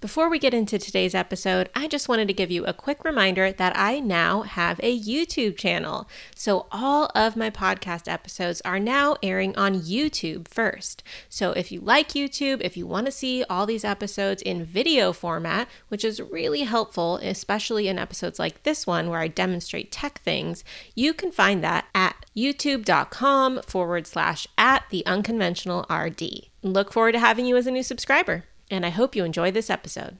Before we get into today's episode, I just wanted to give you a quick reminder that I now have a YouTube channel. So, all of my podcast episodes are now airing on YouTube first. So, if you like YouTube, if you want to see all these episodes in video format, which is really helpful, especially in episodes like this one where I demonstrate tech things, you can find that at youtube.com forward slash at the unconventional RD. Look forward to having you as a new subscriber and I hope you enjoy this episode.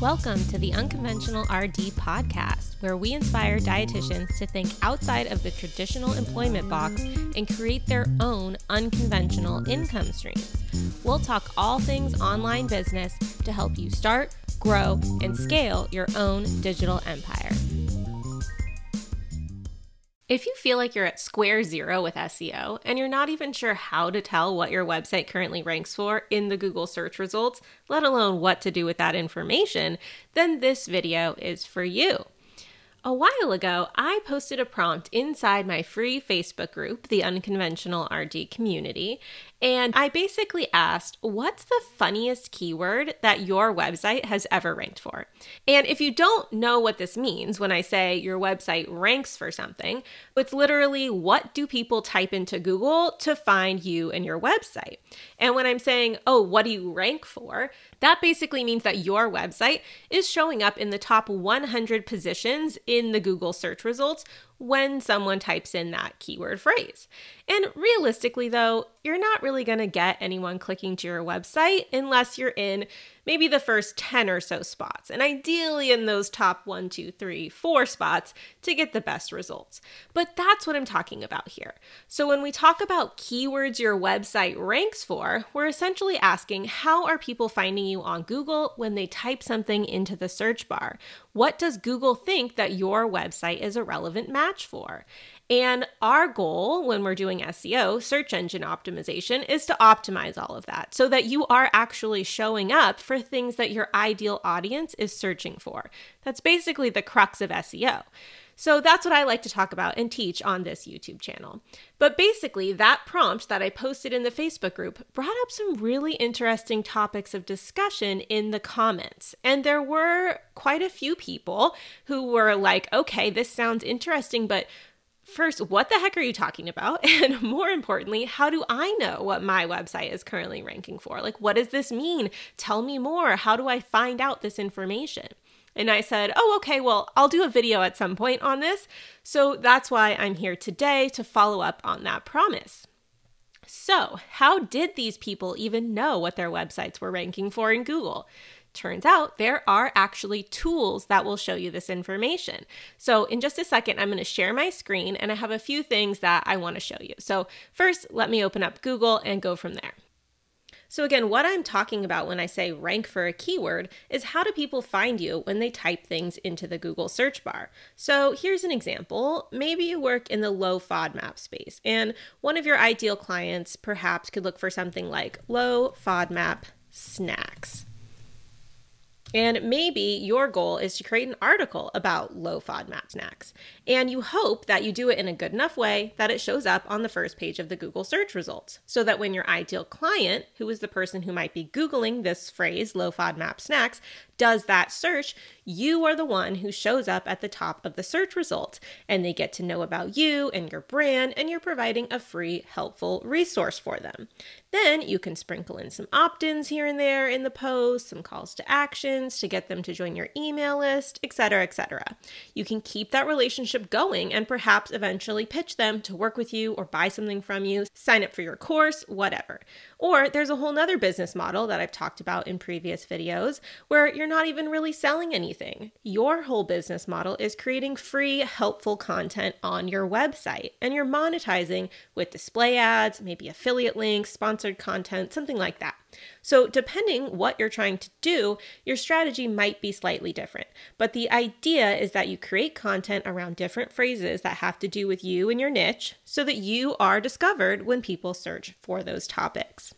Welcome to the Unconventional RD podcast, where we inspire dietitians to think outside of the traditional employment box and create their own unconventional income streams. We'll talk all things online business to help you start, grow, and scale your own digital empire. If you feel like you're at square zero with SEO and you're not even sure how to tell what your website currently ranks for in the Google search results, let alone what to do with that information, then this video is for you. A while ago, I posted a prompt inside my free Facebook group, the Unconventional RD Community, and I basically asked, What's the funniest keyword that your website has ever ranked for? And if you don't know what this means when I say your website ranks for something, it's literally what do people type into Google to find you and your website? And when I'm saying, Oh, what do you rank for? That basically means that your website is showing up in the top 100 positions in the Google search results when someone types in that keyword phrase. And realistically, though, you're not really going to get anyone clicking to your website unless you're in maybe the first 10 or so spots, and ideally in those top one, two, three, four spots to get the best results. But that's what I'm talking about here. So when we talk about keywords your website ranks for, we're essentially asking how are people finding you on Google when they type something into the search bar? What does Google think that your website is a relevant match for? And our goal when we're doing SEO, search engine optimization, is to optimize all of that so that you are actually showing up for things that your ideal audience is searching for. That's basically the crux of SEO. So that's what I like to talk about and teach on this YouTube channel. But basically, that prompt that I posted in the Facebook group brought up some really interesting topics of discussion in the comments. And there were quite a few people who were like, okay, this sounds interesting, but first, what the heck are you talking about? And more importantly, how do I know what my website is currently ranking for? Like, what does this mean? Tell me more. How do I find out this information? And I said, Oh, okay, well, I'll do a video at some point on this. So that's why I'm here today to follow up on that promise. So, how did these people even know what their websites were ranking for in Google? Turns out there are actually tools that will show you this information. So, in just a second, I'm going to share my screen and I have a few things that I want to show you. So, first, let me open up Google and go from there. So, again, what I'm talking about when I say rank for a keyword is how do people find you when they type things into the Google search bar? So, here's an example. Maybe you work in the low FODMAP space, and one of your ideal clients perhaps could look for something like low FODMAP snacks. And maybe your goal is to create an article about low FODMAP snacks. And you hope that you do it in a good enough way that it shows up on the first page of the Google search results. So that when your ideal client, who is the person who might be Googling this phrase, low FODMAP snacks, does that search, you are the one who shows up at the top of the search results. And they get to know about you and your brand, and you're providing a free, helpful resource for them. Then you can sprinkle in some opt ins here and there in the post, some calls to actions to get them to join your email list, etc., etc. You can keep that relationship going and perhaps eventually pitch them to work with you or buy something from you, sign up for your course, whatever. Or there's a whole nother business model that I've talked about in previous videos where you're not even really selling anything. Your whole business model is creating free, helpful content on your website and you're monetizing with display ads, maybe affiliate links, sponsored content, something like that. So, depending what you're trying to do, your strategy might be slightly different. But the idea is that you create content around different phrases that have to do with you and your niche so that you are discovered when people search for those topics.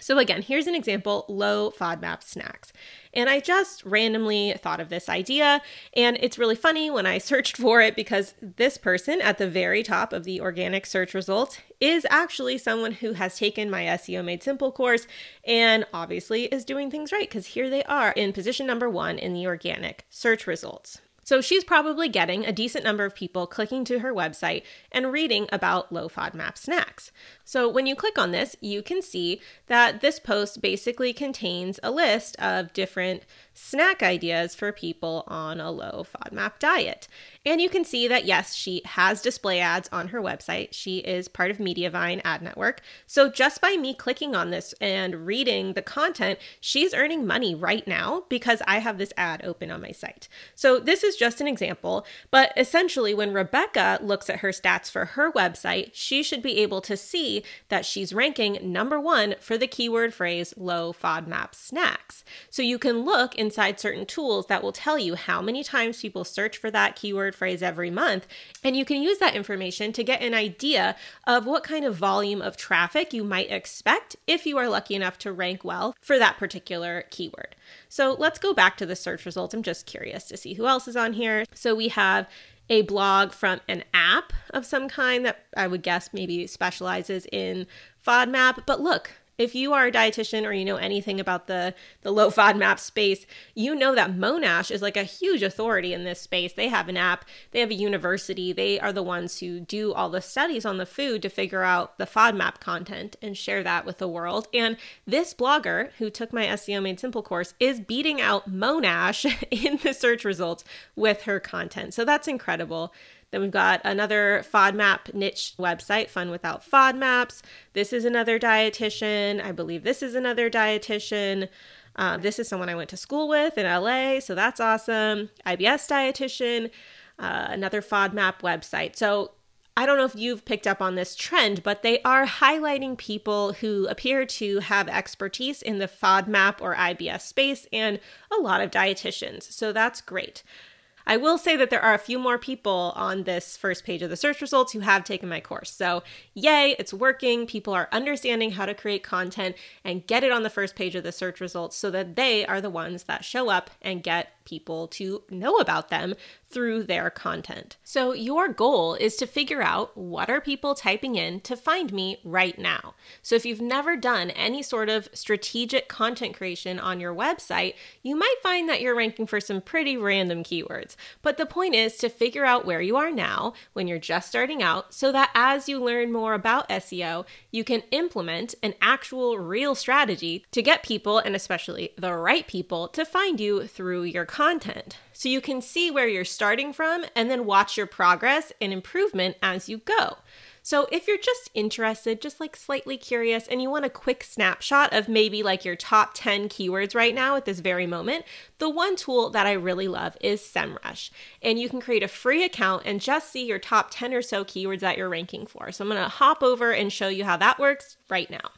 So, again, here's an example low FODMAP snacks. And I just randomly thought of this idea. And it's really funny when I searched for it because this person at the very top of the organic search results is actually someone who has taken my SEO Made Simple course and obviously is doing things right because here they are in position number one in the organic search results. So she's probably getting a decent number of people clicking to her website and reading about low FODMAP snacks. So when you click on this, you can see that this post basically contains a list of different snack ideas for people on a low FODMAP diet. And you can see that, yes, she has display ads on her website. She is part of Mediavine ad network. So just by me clicking on this and reading the content, she's earning money right now because I have this ad open on my site. So this is just an example, but essentially, when Rebecca looks at her stats for her website, she should be able to see that she's ranking number one for the keyword phrase low FODMAP snacks. So you can look inside certain tools that will tell you how many times people search for that keyword phrase every month. And you can use that information to get an idea of what kind of volume of traffic you might expect if you are lucky enough to rank well for that particular keyword. So let's go back to the search results. I'm just curious to see who else is on here. So we have a blog from an app of some kind that I would guess maybe specializes in FODMAP. But look, if you are a dietitian or you know anything about the the low FODMAP space, you know that Monash is like a huge authority in this space. They have an app, they have a university, they are the ones who do all the studies on the food to figure out the FODMAP content and share that with the world. And this blogger who took my SEO Made Simple course is beating out Monash in the search results with her content. So that's incredible. Then we've got another FODMAP niche website, Fun Without FODMAPs. This is another dietitian. I believe this is another dietitian. Uh, this is someone I went to school with in LA, so that's awesome. IBS dietitian, uh, another FODMAP website. So I don't know if you've picked up on this trend, but they are highlighting people who appear to have expertise in the FODMAP or IBS space and a lot of dietitians. So that's great. I will say that there are a few more people on this first page of the search results who have taken my course. So, yay, it's working. People are understanding how to create content and get it on the first page of the search results so that they are the ones that show up and get people to know about them through their content. So, your goal is to figure out what are people typing in to find me right now. So, if you've never done any sort of strategic content creation on your website, you might find that you're ranking for some pretty random keywords. But the point is to figure out where you are now when you're just starting out so that as you learn more about SEO, you can implement an actual real strategy to get people, and especially the right people, to find you through your content so you can see where you're starting from and then watch your progress and improvement as you go. So, if you're just interested, just like slightly curious, and you want a quick snapshot of maybe like your top 10 keywords right now at this very moment, the one tool that I really love is SEMrush. And you can create a free account and just see your top 10 or so keywords that you're ranking for. So, I'm gonna hop over and show you how that works right now.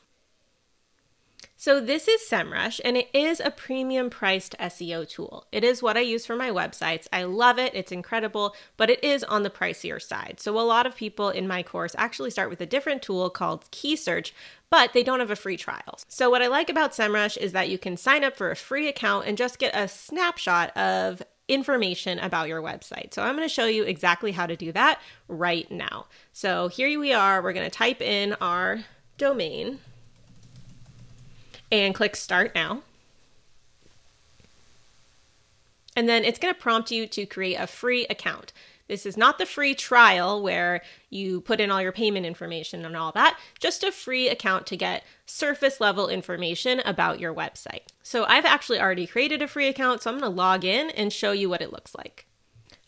So this is SEMrush and it is a premium priced SEO tool. It is what I use for my websites. I love it. It's incredible, but it is on the pricier side. So a lot of people in my course actually start with a different tool called KeySearch, but they don't have a free trial. So what I like about SEMrush is that you can sign up for a free account and just get a snapshot of information about your website. So I'm going to show you exactly how to do that right now. So here we are. We're going to type in our domain and click Start Now. And then it's going to prompt you to create a free account. This is not the free trial where you put in all your payment information and all that, just a free account to get surface level information about your website. So I've actually already created a free account, so I'm going to log in and show you what it looks like.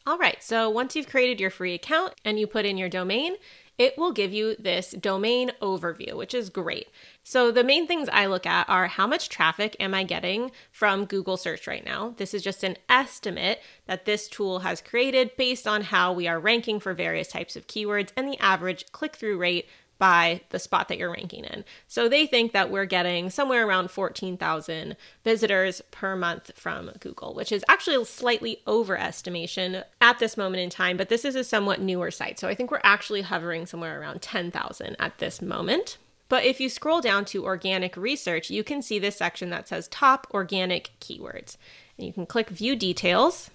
All right, so once you've created your free account and you put in your domain, it will give you this domain overview, which is great. So, the main things I look at are how much traffic am I getting from Google search right now? This is just an estimate that this tool has created based on how we are ranking for various types of keywords and the average click through rate by the spot that you're ranking in. So they think that we're getting somewhere around 14,000 visitors per month from Google, which is actually a slightly overestimation at this moment in time, but this is a somewhat newer site. So I think we're actually hovering somewhere around 10,000 at this moment. But if you scroll down to organic research, you can see this section that says top organic keywords. And you can click view details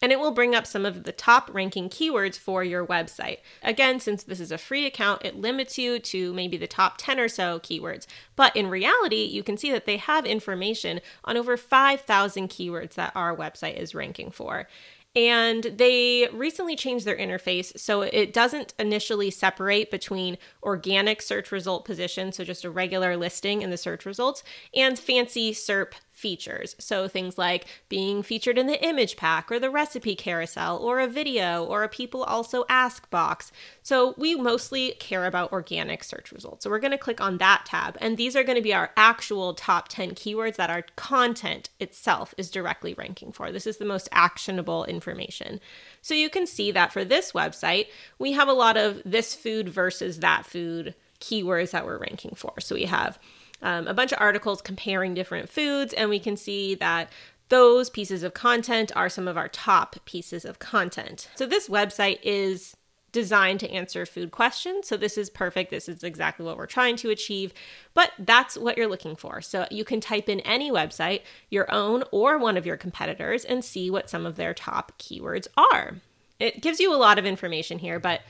and it will bring up some of the top ranking keywords for your website. Again, since this is a free account, it limits you to maybe the top 10 or so keywords. But in reality, you can see that they have information on over 5,000 keywords that our website is ranking for. And they recently changed their interface so it doesn't initially separate between organic search result position, so just a regular listing in the search results, and fancy SERP features. So things like being featured in the image pack or the recipe carousel or a video or a people also ask box. So we mostly care about organic search results. So we're going to click on that tab and these are going to be our actual top 10 keywords that our content itself is directly ranking for. This is the most actionable information. So you can see that for this website, we have a lot of this food versus that food keywords that we're ranking for. So we have um, a bunch of articles comparing different foods, and we can see that those pieces of content are some of our top pieces of content. So this website is designed to answer food questions. So this is perfect. This is exactly what we're trying to achieve, but that's what you're looking for. So you can type in any website, your own or one of your competitors, and see what some of their top keywords are. It gives you a lot of information here, but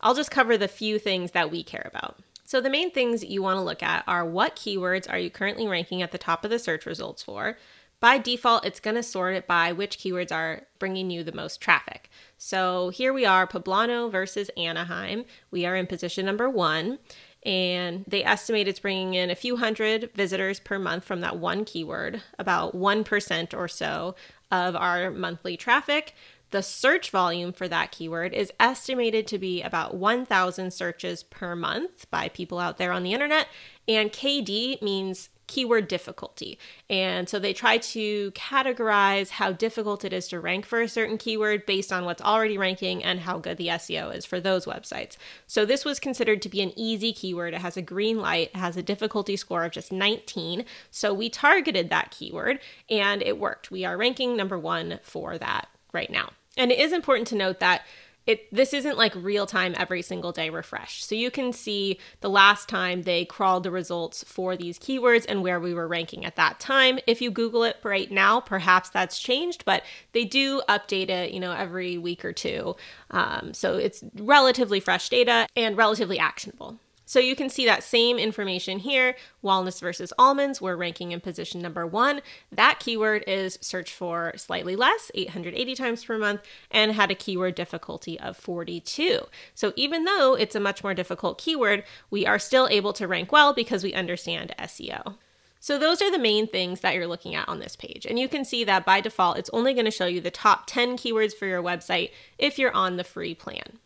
I'll just cover the few things that we care about. So the main things you want to look at are what keywords are you currently ranking at the top of the search results for? By default, it's going to sort it by which keywords are bringing you the most traffic. So here we are, Poblano versus Anaheim. We are in position number one, and they estimate it's bringing in a few hundred visitors per month from that one keyword, about 1% or so of our monthly traffic. The search volume for that keyword is estimated to be about 1,000 searches per month by people out there on the internet. And KD means keyword difficulty. And so they try to categorize how difficult it is to rank for a certain keyword based on what's already ranking and how good the SEO is for those websites. So this was considered to be an easy keyword. It has a green light, it has a difficulty score of just 19. So we targeted that keyword and it worked. We are ranking number one for that right now. And it is important to note that it this isn't like real time every single day refresh. So you can see the last time they crawled the results for these keywords and where we were ranking at that time. If you Google it right now, perhaps that's changed, but they do update it, you know, every week or two. Um, so it's relatively fresh data and relatively actionable. So you can see that same information here, walnuts versus almonds, we're ranking in position number one. That keyword is searched for slightly less, 880 times per month, and had a keyword difficulty of 42. So even though it's a much more difficult keyword, we are still able to rank well because we understand SEO. So those are the main things that you're looking at on this page. And you can see that by default, it's only going to show you the top 10 keywords for your website if you're on the free plan.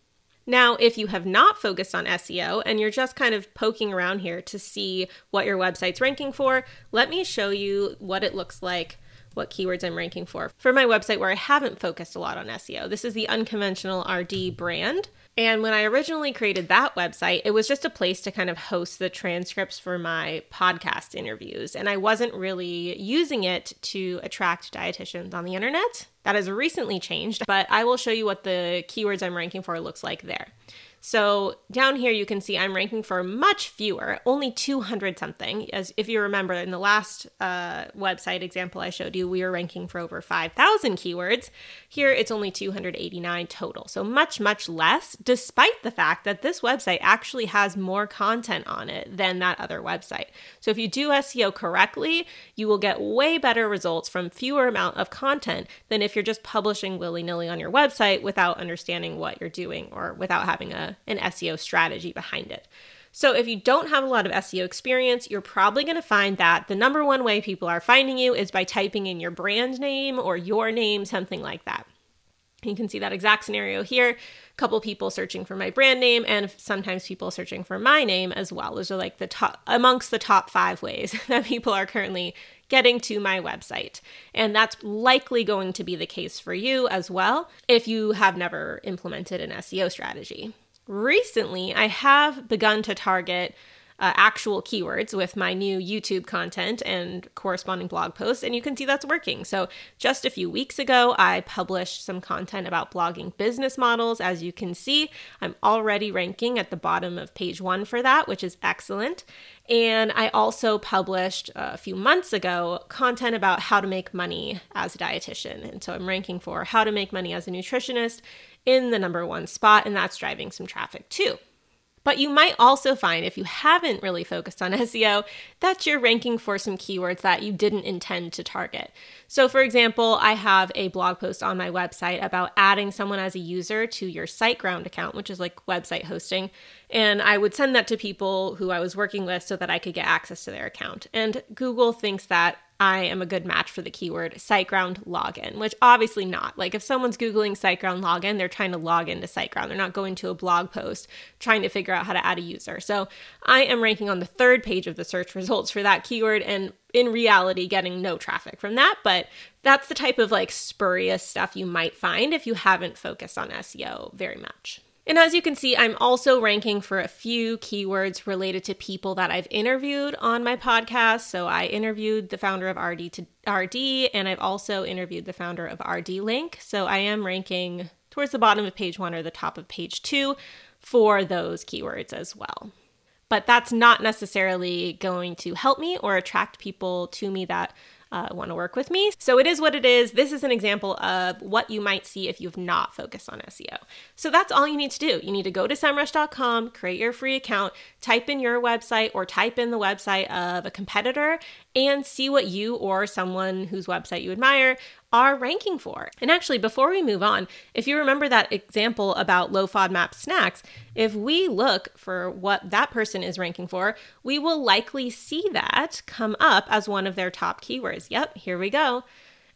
Now, if you have not focused on SEO and you're just kind of poking around here to see what your website's ranking for, let me show you what it looks like what keywords I'm ranking for for my website where I haven't focused a lot on SEO. This is the Unconventional RD brand. And when I originally created that website, it was just a place to kind of host the transcripts for my podcast interviews. And I wasn't really using it to attract dietitians on the internet. That has recently changed, but I will show you what the keywords I'm ranking for looks like there. So down here you can see I'm ranking for much fewer, only 200 something. As if you remember in the last uh, website example I showed you, we were ranking for over 5,000 keywords. Here it's only 289 total, so much much less. Despite the fact that this website actually has more content on it than that other website. So if you do SEO correctly, you will get way better results from fewer amount of content than if you're just publishing willy nilly on your website without understanding what you're doing or without having a an SEO strategy behind it. So, if you don't have a lot of SEO experience, you're probably going to find that the number one way people are finding you is by typing in your brand name or your name, something like that. You can see that exact scenario here. A couple people searching for my brand name, and sometimes people searching for my name as well. Those are like the top amongst the top five ways that people are currently getting to my website. And that's likely going to be the case for you as well if you have never implemented an SEO strategy recently I have begun to target uh, actual keywords with my new YouTube content and corresponding blog posts, and you can see that's working. So, just a few weeks ago, I published some content about blogging business models. As you can see, I'm already ranking at the bottom of page one for that, which is excellent. And I also published a few months ago content about how to make money as a dietitian. And so I'm ranking for how to make money as a nutritionist in the number one spot, and that's driving some traffic too. But you might also find, if you haven't really focused on SEO, that you're ranking for some keywords that you didn't intend to target. So, for example, I have a blog post on my website about adding someone as a user to your SiteGround account, which is like website hosting. And I would send that to people who I was working with so that I could get access to their account. And Google thinks that I am a good match for the keyword SiteGround login, which obviously not. Like if someone's Googling SiteGround login, they're trying to log into SiteGround. They're not going to a blog post trying to figure out how to add a user. So I am ranking on the third page of the search results for that keyword and in reality getting no traffic from that. But that's the type of like spurious stuff you might find if you haven't focused on SEO very much. And as you can see, I'm also ranking for a few keywords related to people that I've interviewed on my podcast. So I interviewed the founder of RD to RD, and I've also interviewed the founder of RD Link. So I am ranking towards the bottom of page one or the top of page two for those keywords as well. But that's not necessarily going to help me or attract people to me that uh, want to work with me. So it is what it is. This is an example of what you might see if you've not focused on SEO. So that's all you need to do. You need to go to semrush.com, create your free account, type in your website or type in the website of a competitor and see what you or someone whose website you admire are ranking for. And actually, before we move on, if you remember that example about low FODMAP snacks, if we look for what that person is ranking for, we will likely see that come up as one of their top keywords. Yep, here we go.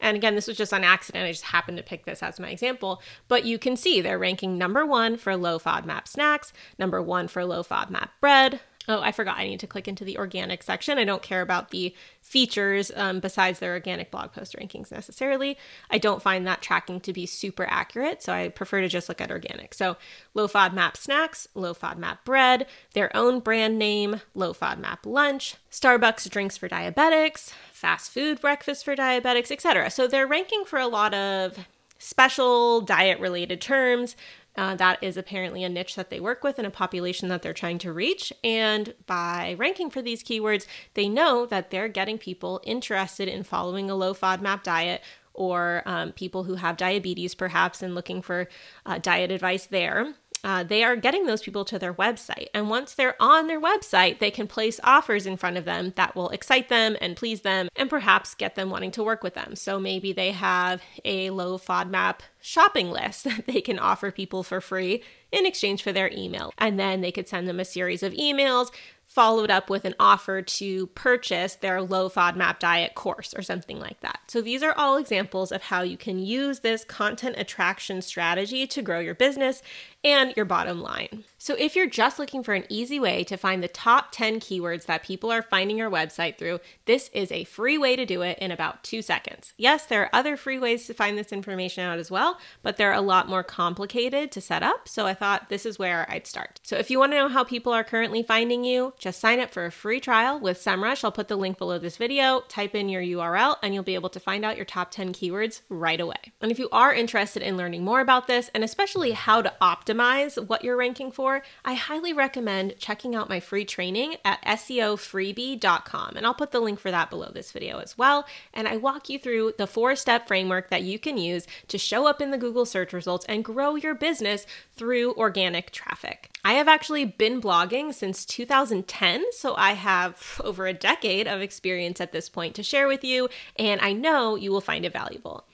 And again, this was just on accident. I just happened to pick this as my example. But you can see they're ranking number one for low FODMAP snacks, number one for low FODMAP bread, Oh, I forgot. I need to click into the organic section. I don't care about the features um, besides their organic blog post rankings necessarily. I don't find that tracking to be super accurate, so I prefer to just look at organic. So, low FODMAP snacks, low FODMAP bread, their own brand name, low FODMAP lunch, Starbucks drinks for diabetics, fast food breakfast for diabetics, etc. So, they're ranking for a lot of special diet related terms uh, that is apparently a niche that they work with and a population that they're trying to reach. And by ranking for these keywords, they know that they're getting people interested in following a low FODMAP diet or um, people who have diabetes, perhaps, and looking for uh, diet advice there uh, they are getting those people to their website. And once they're on their website, they can place offers in front of them that will excite them and please them and perhaps get them wanting to work with them. So maybe they have a low FODMAP shopping list that they can offer people for free in exchange for their email. And then they could send them a series of emails followed up with an offer to purchase their low FODMAP diet course or something like that. So these are all examples of how you can use this content attraction strategy to grow your business and your bottom line. So, if you're just looking for an easy way to find the top 10 keywords that people are finding your website through, this is a free way to do it in about two seconds. Yes, there are other free ways to find this information out as well, but they're a lot more complicated to set up. So, I thought this is where I'd start. So, if you want to know how people are currently finding you, just sign up for a free trial with SEMrush. I'll put the link below this video, type in your URL, and you'll be able to find out your top 10 keywords right away. And if you are interested in learning more about this, and especially how to optimize optimize what you're ranking for, I highly recommend checking out my free training at SEOfreebie.com. And I'll put the link for that below this video as well. And I walk you through the four step framework that you can use to show up in the Google search results and grow your business through organic traffic. I have actually been blogging since 2010, so I have over a decade of experience at this point to share with you, and I know you will find it valuable.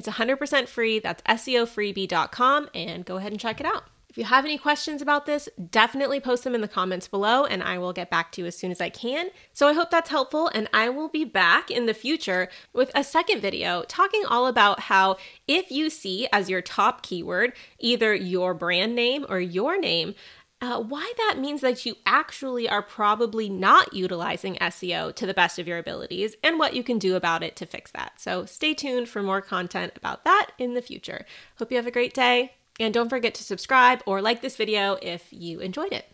It's 100% free. That's SEOfreebie.com and go ahead and check it out. If you have any questions about this, definitely post them in the comments below and I will get back to you as soon as I can. So I hope that's helpful and I will be back in the future with a second video talking all about how if you see as your top keyword either your brand name or your name, uh, why that means that you actually are probably not utilizing SEO to the best of your abilities and what you can do about it to fix that. So stay tuned for more content about that in the future. Hope you have a great day, and don't forget to subscribe or like this video if you enjoyed it.